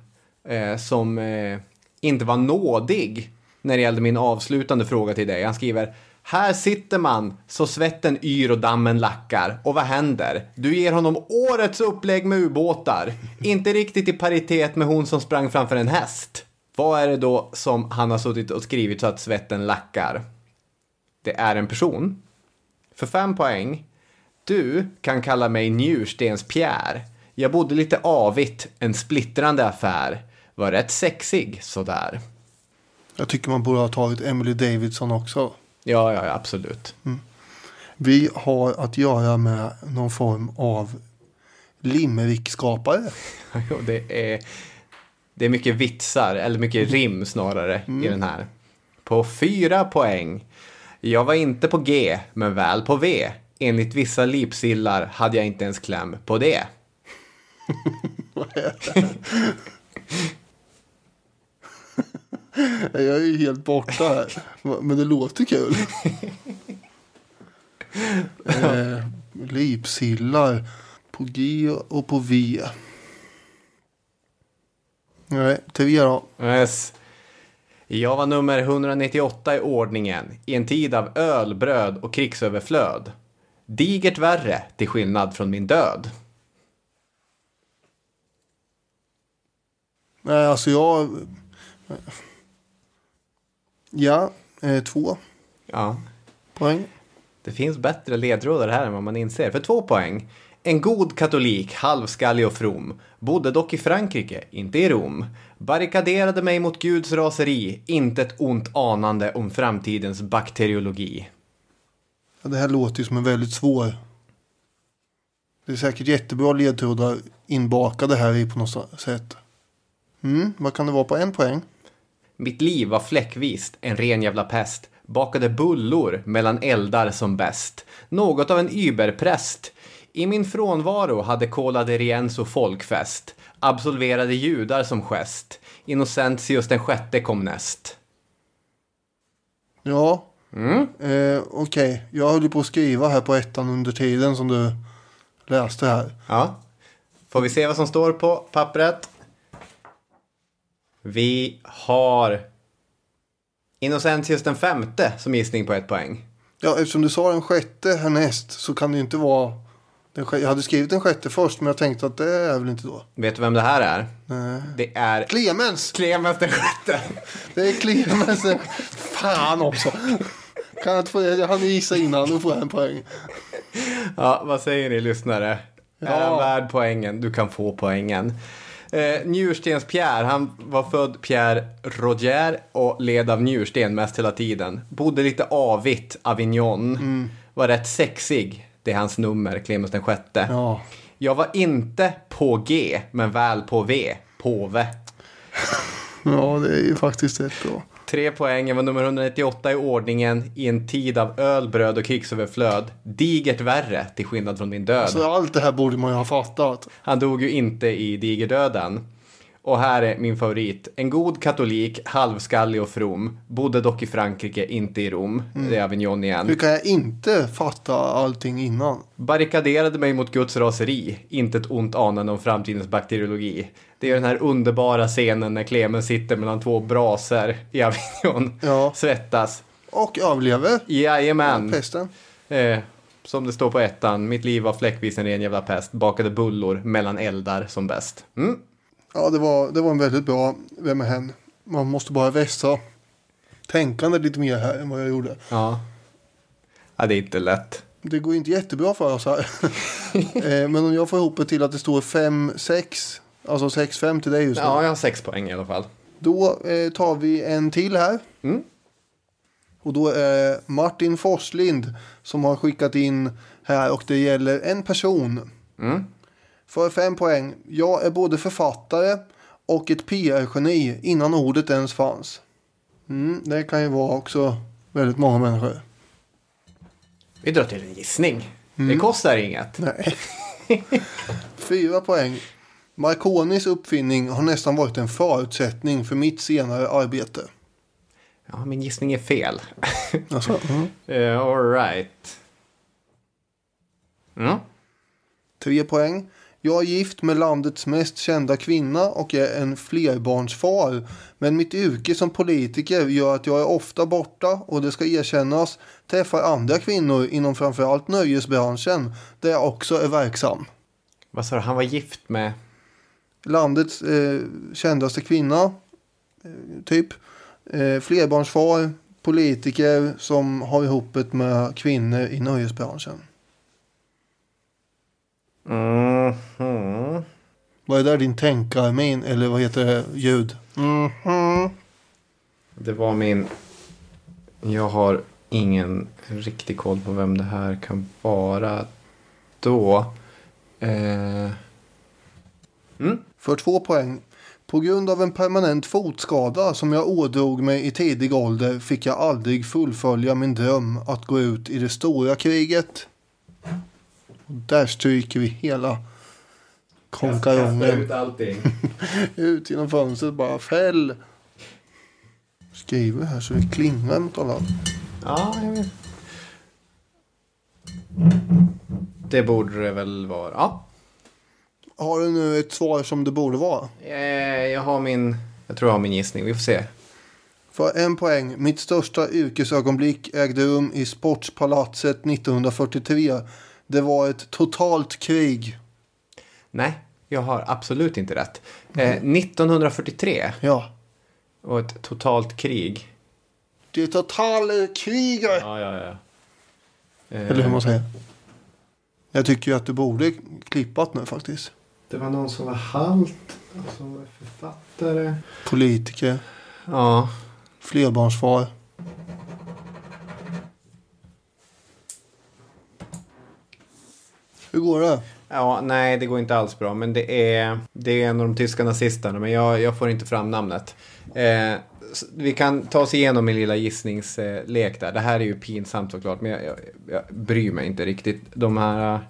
eh, som eh, inte var nådig när det gällde min avslutande fråga till dig. Han skriver här sitter man så svetten yr och dammen lackar. Och vad händer? Du ger honom årets upplägg med ubåtar. Inte riktigt i paritet med hon som sprang framför en häst. Vad är det då som han har suttit och skrivit så att svetten lackar? Det är en person. För fem poäng. Du kan kalla mig Njurstens-Pierre. Jag bodde lite avigt, en splittrande affär. Var rätt sexig, sådär. Jag tycker man borde ha tagit Emily Davidson också. Ja, ja, absolut. Vi har att göra med någon form av limerickskapare. Jo, det, är, det är mycket vitsar, eller mycket rim snarare, i den här. På fyra poäng. Jag var inte på G, men väl på V. Enligt vissa lipsillar hade jag inte ens kläm på det. Jag är ju helt borta här. Men det låter kul. eh, lipsillar på G och på V. Nej, till V då. Yes. Jag var nummer 198 i ordningen i en tid av öl, bröd och krigsöverflöd. Digert värre till skillnad från min död. Nej, alltså jag... Ja, eh, två Ja, poäng. det finns bättre ledtrådar här än vad man inser. För två poäng. En god katolik, halvskallig och from. Bodde dock i Frankrike, inte i Rom. Barrikaderade mig mot Guds raseri, inte ett ont anande om framtidens bakteriologi. Ja, det här låter ju som en väldigt svår. Det är säkert jättebra ledtrådar inbakade här i på något sätt. Mm, vad kan det vara på en poäng? Mitt liv var fläckvist, en ren jävla pest. Bakade bullor mellan eldar som bäst. Något av en überpräst. I min frånvaro hade Cola de Rienzo folkfest. Absolverade judar som gest. Innocentius den sjätte kom näst. Ja, eh, okej. Jag höll på att skriva här på ettan under tiden som du läste här. Ja. Får vi se vad som står på pappret? Vi har Innocentius den femte som gissning på ett poäng. Ja, eftersom du sa den sjätte härnäst så kan det ju inte vara... Jag hade skrivit den sjätte först men jag tänkte att det är väl inte då. Vet du vem det här är? Nej. Det är Clemens! Clemens den sjätte. Det är Clemens. den- Fan också. Kan jag inte få det? Hann gissa innan. Då får jag en poäng. Ja, vad säger ni lyssnare? Är han värd poängen? Du kan få poängen. Eh, Njurstens Pierre, han var född Pierre Roger och led av njursten mest hela tiden. Bodde lite avigt, Avignon. Var rätt sexig, det är hans nummer, Clemens den sjätte. Ja. Jag var inte på G, men väl på V, påve. Ja, det är ju faktiskt rätt bra. Tre poäng, jag var nummer 198 i ordningen i en tid av öl, bröd och krigsöverflöd. Digert värre, till skillnad från min död. Alltså, allt det här borde man ju ha fattat. Han dog ju inte i digerdöden. Och här är min favorit. En god katolik, halvskallig och from. Bodde dock i Frankrike, inte i Rom. Det är Avignon igen. Hur kan jag inte fatta allting innan? Barrikaderade mig mot Guds raseri. Inte ett ont anande om framtidens bakteriologi. Det är den här underbara scenen när Clemens sitter mellan två braser i Avignon. Ja. Svettas. Och överlever. Jajamän. Pesten. Eh, som det står på ettan. Mitt liv var fläckvis en ren jävla pest. Bakade bullor mellan eldar som bäst. Mm. Ja, det var, det var en väldigt bra Vem är hen? Man måste bara vässa tänkandet lite mer här än vad jag gjorde. Ja. Ja, det är inte lätt. Det går inte jättebra för oss här. Eh, Men om jag får ihop det till att det står 5-6, alltså 6-5 till dig just nu. Ja, jag har sex poäng i alla fall. Då eh, tar vi en till här. Mm. Och då är Martin Forslind som har skickat in här och det gäller en person. Mm. För fem poäng. Jag är både författare och ett PR-geni innan ordet ens fanns. Mm, det kan ju vara också väldigt många människor. Vi drar till en gissning. Mm. Det kostar inget. Nej. Fyra poäng. Marconis uppfinning har nästan varit en förutsättning för mitt senare arbete. Ja, min gissning är fel. Alltså, mm. uh, all right. Mm. Tre poäng. Jag är gift med landets mest kända kvinna och är en flerbarnsfar. Men mitt yrke som politiker gör att jag är ofta borta och det ska erkännas träffar andra kvinnor inom framförallt nöjesbranschen där jag också är verksam. Vad sa du, han var gift med? Landets eh, kändaste kvinna, eh, typ. Eh, flerbarnsfar, politiker som har ihopet med kvinnor i nöjesbranschen. Mhm. Vad är det där din tänkarmin eller vad heter det ljud? Mhm. Det var min... Jag har ingen riktig koll på vem det här kan vara då. Eh... Mm. För två poäng. På grund av en permanent fotskada som jag ådrog mig i tidig ålder fick jag aldrig fullfölja min dröm att gå ut i det stora kriget. Och där stryker vi hela konkarongen. allting. ut genom fönstret bara fäll. Skriver här så det klingar mot alla. Ja, jag vet. Det borde det väl vara. Ja. Har du nu ett svar som det borde vara? Eh, jag har min... Jag tror jag har min gissning. Vi får se. För en poäng. Mitt största yrkesögonblick ägde rum i Sportspalatset 1943. Det var ett totalt krig. Nej, jag har absolut inte rätt. Eh, 1943 Ja. och ett totalt krig. Det är total krig. Ja, ja, ja. Eh, Eller hur man säger. Jag tycker ju att du borde klippat nu faktiskt. Det var någon som var halt, och som var författare. Politiker, Ja, flerbarnsfar. Hur går det? ja, nej det går inte alls bra. Men det är, det är en av de tyska nazisterna. Men jag, jag får inte fram namnet. Eh, vi kan ta oss igenom min lilla gissningslek där. Det här är ju pinsamt såklart. Men jag, jag, jag bryr mig inte riktigt. De här... eh,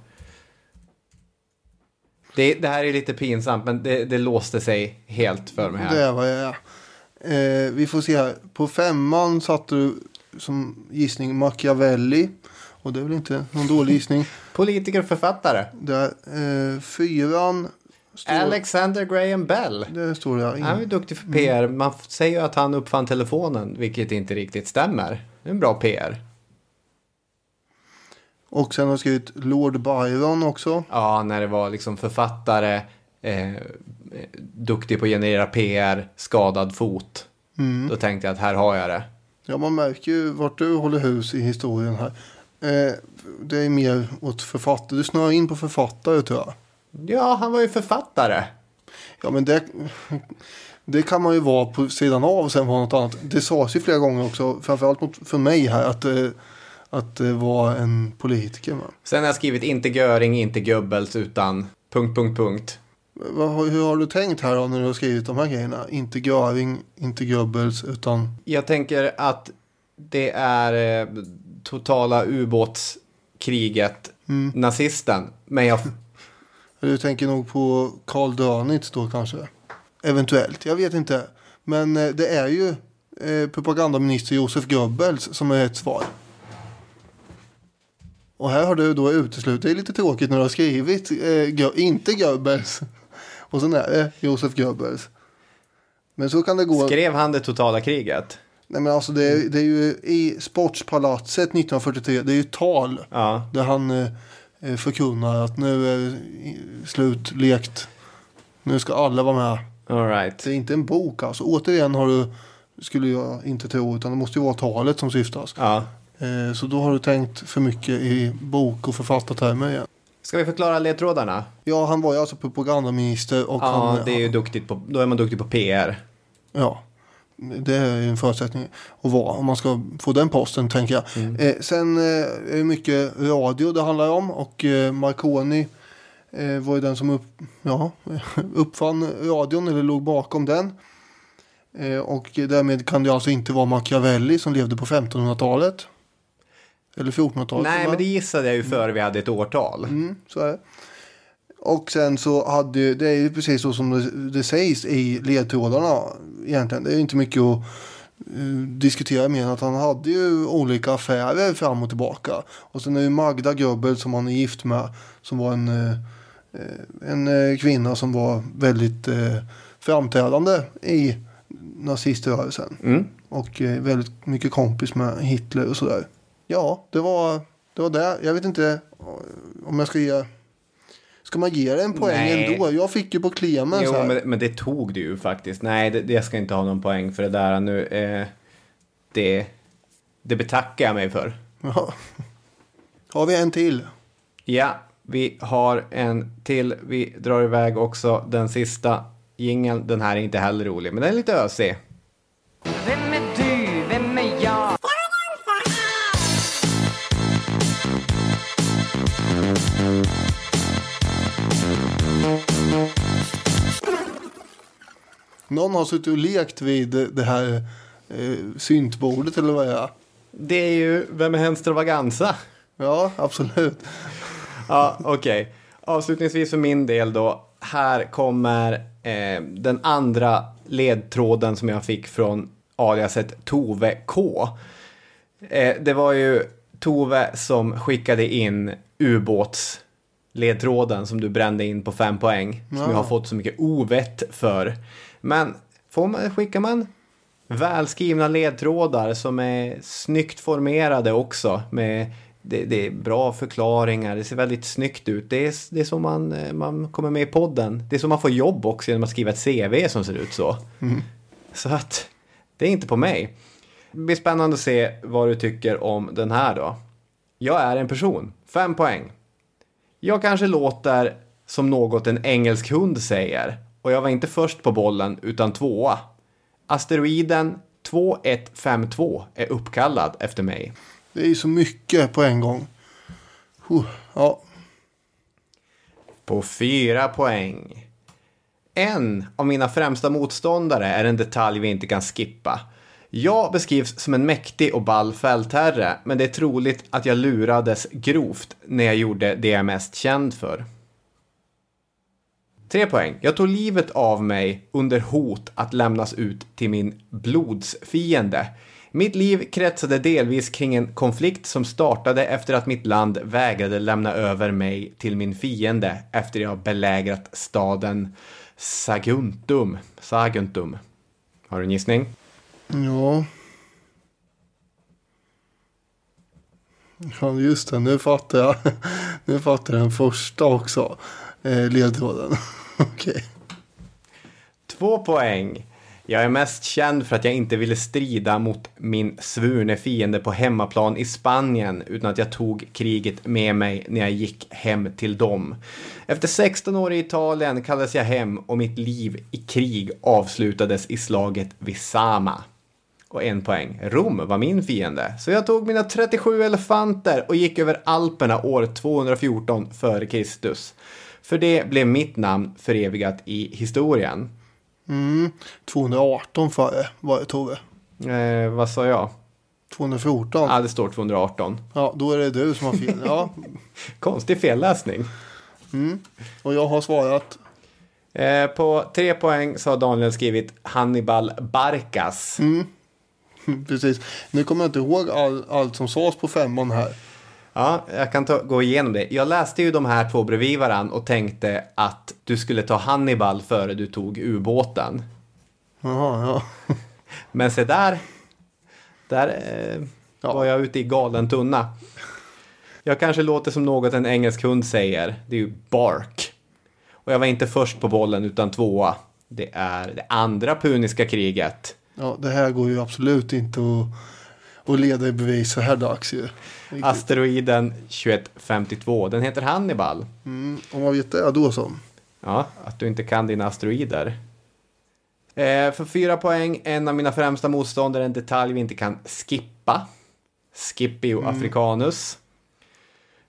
Det, det här är lite pinsamt men det, det låste sig helt för mig här. Det vad jag. Eh, vi får se här. På femman satte du som gissning Machiavelli. Och det är väl inte någon dålig gissning. Politiker och författare. Där, eh, fyran. Står, Alexander Graham Bell. Det står där. Han är duktig för PR. Man f- säger ju att han uppfann telefonen, vilket inte riktigt stämmer. Det är en bra PR. Och sen har jag skrivit Lord Byron också. Ja, när det var liksom författare, eh, duktig på att generera PR, skadad fot. Mm. Då tänkte jag att här har jag det. Ja, man märker ju vart du håller hus i historien här. Eh, det är mer åt författare. Du snöar in på författare tror jag. Ja, han var ju författare. Ja, men det, det kan man ju vara på sidan av och sen vara något annat. Det sades ju flera gånger också, framförallt mot, för mig här, att, eh, att det var en politiker. Va? Sen har jag skrivit inte Göring, inte Goebbels, utan punkt, punkt, punkt. Vad, hur har du tänkt här då när du har skrivit de här grejerna? Inte Göring, inte Goebbels, utan... Jag tänker att det är eh, totala ubåtskriget, Mm. nazisten. Men jag, Du tänker nog på Karl Dönitz då kanske? Eventuellt, jag vet inte. Men eh, det är ju eh, propagandaminister Josef Goebbels som är ett svar. Och här har du då uteslutit, det är lite tråkigt när du har skrivit eh, Go- inte Goebbels. Och sen är det Josef Goebbels. Men så kan det gå. skrev han det totala kriget? Nej men alltså det är, det är ju i Sportspalatset 1943, det är ju tal. Ja. Där han eh, eh, förkunnar att nu är i- slut lekt. Nu ska alla vara med. All right. Det är inte en bok alltså. Återigen har du, skulle jag inte tro, utan det måste ju vara talet som syftas. Ja. Eh, så då har du tänkt för mycket i bok och författartermer igen. Ska vi förklara ledtrådarna? Ja, han var ju alltså propagandaminister och Ja, han... det är ju duktigt på, då är man duktig på PR. Ja, det är en förutsättning att vara om man ska få den posten tänker jag. Eh, sen eh, är det mycket radio det handlar om och eh, Marconi eh, var ju den som upp, ja, uppfann radion eller låg bakom den. Eh, och därmed kan det alltså inte vara Machiavelli som levde på 1500-talet. Eller 1400-talet. Nej, men det gissade jag ju före vi hade ett årtal. Mm, så är det. Och sen så hade ju- det är ju precis så som det, det sägs i ledtrådarna egentligen. Det är ju inte mycket att eh, diskutera mer än att han hade ju olika affärer fram och tillbaka. Och sen är det Magda Goebbels som han är gift med som var en, eh, en eh, kvinna som var väldigt framträdande i naziströrelsen. Mm. Och väldigt mycket kompis med Hitler och sådär. Ja, det var det. Var det. Jag vet inte om jag ska ge... Ska man ge en poäng Nej. ändå? Jag fick ju på Clemens Jo, här. men, men det tog du ju faktiskt. Nej, det, det ska inte ha någon poäng för det där nu. Eh, det, det betackar jag mig för. Ja. Har vi en till? Ja, vi har en till. Vi drar iväg också den sista jingeln. Den här är inte heller rolig, men den är lite ösig. Vem Någon har suttit och lekt vid det här eh, syntbordet eller vad det är. Det är ju Vem är Henstravaganza? Ja, absolut. Ja, okej. Avslutningsvis för min del då. Här kommer eh, den andra ledtråden som jag fick från aliaset Tove K. Eh, det var ju Tove som skickade in ubåtsledtråden som du brände in på fem poäng. Som Ja. jag har fått så mycket ovett för. Men får man, skickar man välskrivna ledtrådar som är snyggt formerade också med det, det är bra förklaringar, det ser väldigt snyggt ut. Det är, det är så man, eh, man kommer med i podden. Det är så man får jobb också genom att skriva ett CV som ser ut så. Mm. Så att det är inte på mig. Det blir spännande att se vad du tycker om den här då. Jag är en person, fem poäng. Jag kanske låter som något en engelsk hund säger. Och jag var inte först på bollen utan tvåa. Asteroiden 2152 är uppkallad efter mig. Det är ju så mycket på en gång. Huh, ja, På fyra poäng. En av mina främsta motståndare är en detalj vi inte kan skippa. Jag beskrivs som en mäktig och ball fältherre, men det är troligt att jag lurades grovt när jag gjorde det jag är mest känd för. Tre poäng. Jag tog livet av mig under hot att lämnas ut till min blodsfiende. Mitt liv kretsade delvis kring en konflikt som startade efter att mitt land vägrade lämna över mig till min fiende efter jag belägrat staden Saguntum. Saguntum. Har du en gissning? ja. Ja, just det. Nu fattar jag. Nu fattar jag den första också. Eh, ledtråden. Okej. Två poäng. Jag är mest känd för att jag inte ville strida mot min svurne fiende på hemmaplan i Spanien utan att jag tog kriget med mig när jag gick hem till dem. Efter 16 år i Italien kallades jag hem och mitt liv i krig avslutades i slaget vid Sama. Och en poäng. Rom var min fiende. Så jag tog mina 37 elefanter och gick över Alperna år 214 före Kristus. För det blev mitt namn förevigat i historien. Mm, 218 före var det Tove. Eh, vad sa jag? 214. Ja, det står 218. Ja, då är det du som har fel. Ja. Konstig felläsning. Mm. Och jag har svarat. Eh, på tre poäng så har Daniel skrivit Hannibal Barcas. Mm. Precis. Nu kommer jag inte ihåg all, allt som sades på femman här. Ja, jag kan ta, gå igenom det. Jag läste ju de här två bredvid varann och tänkte att du skulle ta Hannibal före du tog ubåten. Jaha, ja. Men se där, där eh, var jag ute i galen tunna. Jag kanske låter som något en engelsk hund säger. Det är ju bark. Och jag var inte först på bollen utan tvåa. Det är det andra puniska kriget. Ja, det här går ju absolut inte att, att leda i bevis så här dags ju. Asteroiden 2152. Den heter Hannibal. Mm, om man vet det, då så. Ja, att du inte kan dina asteroider. Eh, för fyra poäng, en av mina främsta motståndare, en detalj vi inte kan skippa. Scipio Mm. africanus.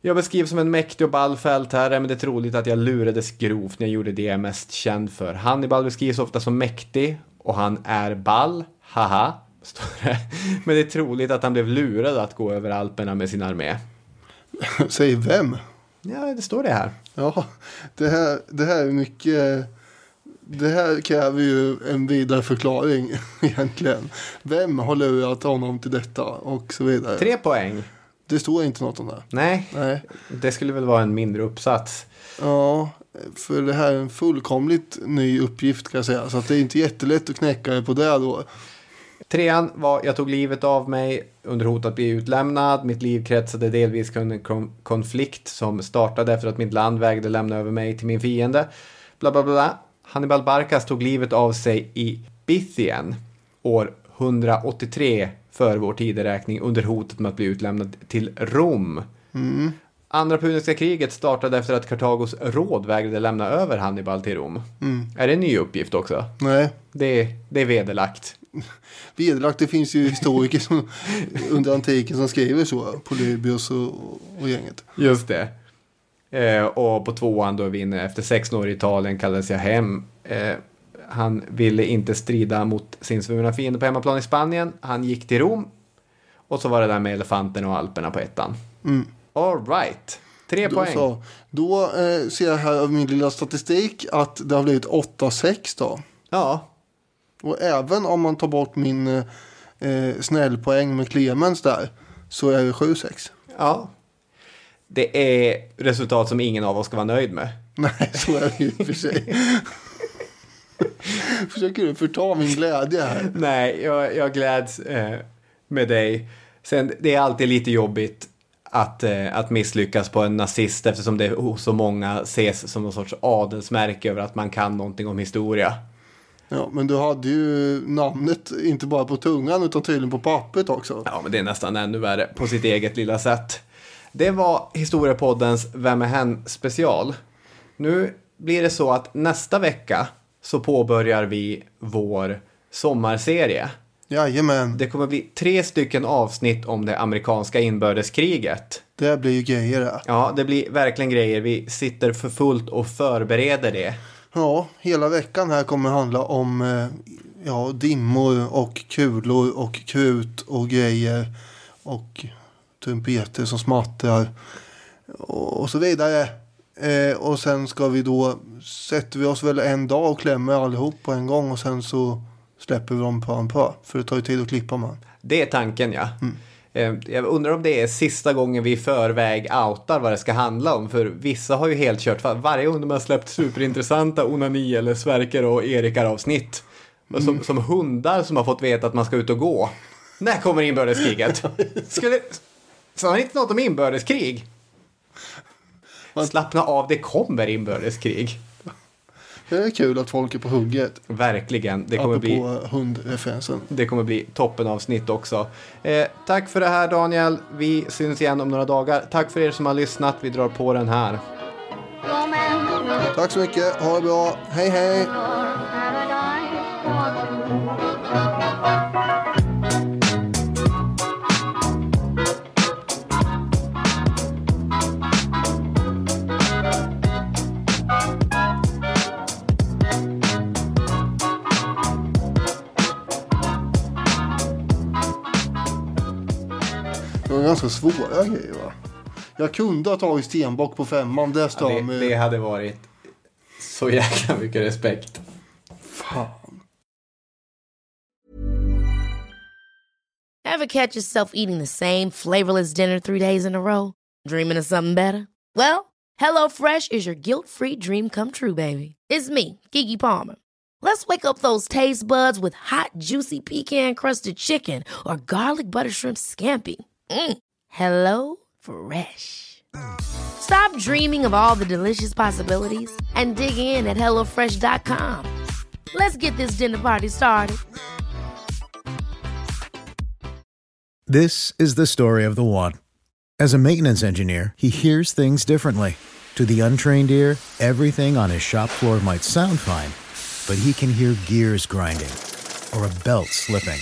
Jag beskrivs som en mäktig och ball fältherre, men det är troligt att jag lurades grovt när jag gjorde det jag är mest känd för. Hannibal beskrivs ofta som mäktig, och han är ball, haha. Men det är troligt att han blev lurad att gå över Alperna med sin armé. Säg vem? Ja, det står det här. Ja, det här, det här är mycket... Det här kräver ju en vidare förklaring egentligen. Vem har lurat honom till detta och så vidare. Tre poäng. Det står inte något om det. Nej, Nej. det skulle väl vara en mindre uppsats. Ja, för det här är en fullkomligt ny uppgift kan jag säga. Så att det är inte jättelätt att knäcka det på det då. Trean var jag tog livet av mig under hot att bli utlämnad. Mitt liv kretsade delvis kring en kon- konflikt som startade efter att mitt land vägde lämna över mig till min fiende. Bla bla bla. Hannibal Barcas tog livet av sig i Bithien år 183 för vår tideräkning under hotet med att bli utlämnad till Rom. Mm. Andra puniska kriget startade efter att Kartagos råd vägrade lämna över Hannibal till Rom. Mm. Är det en ny uppgift också? Nej. Det, det är vederlagt. Vederlagt, det finns ju historiker som, under antiken som skriver så. Polybios och, och gänget. Just det. Eh, och på tvåan då är vi inne efter 16 år i Italien kallades jag hem. Eh, han ville inte strida mot sin svurna fiende på hemmaplan i Spanien. Han gick till Rom. Och så var det där med elefanterna och Alperna på ettan. Mm. All right. Tre Då, poäng. så, då eh, ser jag här av min lilla statistik att det har blivit 8-6 då. Ja. Och även om man tar bort min eh, eh, snällpoäng med Clemens där så är det 7-6. Ja. Det är resultat som ingen av oss ska vara nöjd med. Nej, så är det ju för sig. Försöker du förta min glädje här? Nej, jag, jag gläds eh, med dig. Sen, det är alltid lite jobbigt att, eh, att misslyckas på en nazist eftersom det hos så många ses som någon sorts adelsmärke över att man kan någonting om historia. Ja, men du hade ju namnet inte bara på tungan utan tydligen på pappret också. Ja, men det är nästan ännu värre på sitt eget lilla sätt. Det var Historiepoddens Vem är hen special. Nu blir det så att nästa vecka så påbörjar vi vår sommarserie. Jajamän. Det kommer bli tre stycken avsnitt om det amerikanska inbördeskriget. Det blir ju grejer det. Ja, det blir verkligen grejer. Vi sitter för fullt och förbereder det. Ja, hela veckan här kommer handla om eh, ja, dimmor och kulor och krut och grejer. Och trumpeter som smattrar. Och, så vidare. Eh, och sen ska vi då, sätter vi oss väl en dag och klämmer allihop på en gång. Och sen så släpper vi dem på en på. För det tar ju tid att klippa man. Det är tanken, ja. Eh, Jag undrar om det är sista gången vi i förväg outar vad det ska handla om. För vissa har ju helt kört. Varje gång de har släppt superintressanta onani eller Sverker och Erikar avsnitt. Som, som hundar som har fått veta att man ska ut och gå. När kommer inbördeskriget? Skulle... Sa han inte något om inbördeskrig? Slappna av, det kommer inbördeskrig. Det är kul att folk är på hugget. Verkligen. Det kommer bli... Hundreferensen. Det kommer bli toppenavsnitt också. Eh, tack för det här Daniel. Vi syns igen om några dagar. Tack för er som har lyssnat. Vi drar på den här. Tack så mycket. Ha det bra. Hej hej. Ganska svåra grejer va? Jag kunde ha tagit stenbock på femman. Det Ja, stör det, mig. det hade varit så jäkla mycket respekt. Fan. Ever catch yourself eating the same flavorless dinner three days in a row? Dreaming of something better? Well, HelloFresh is your guilt-free dream come true, baby. It's me, Kiki Palmer. Let's wake up those taste buds with hot, juicy pecan-crusted chicken or garlic butter shrimp scampi. Mm. Hello Fresh. Stop dreaming of all the delicious possibilities and dig in at HelloFresh.com. Let's get this dinner party started. This is the story of the one. As a maintenance engineer, he hears things differently. To the untrained ear, everything on his shop floor might sound fine, but he can hear gears grinding or a belt slipping.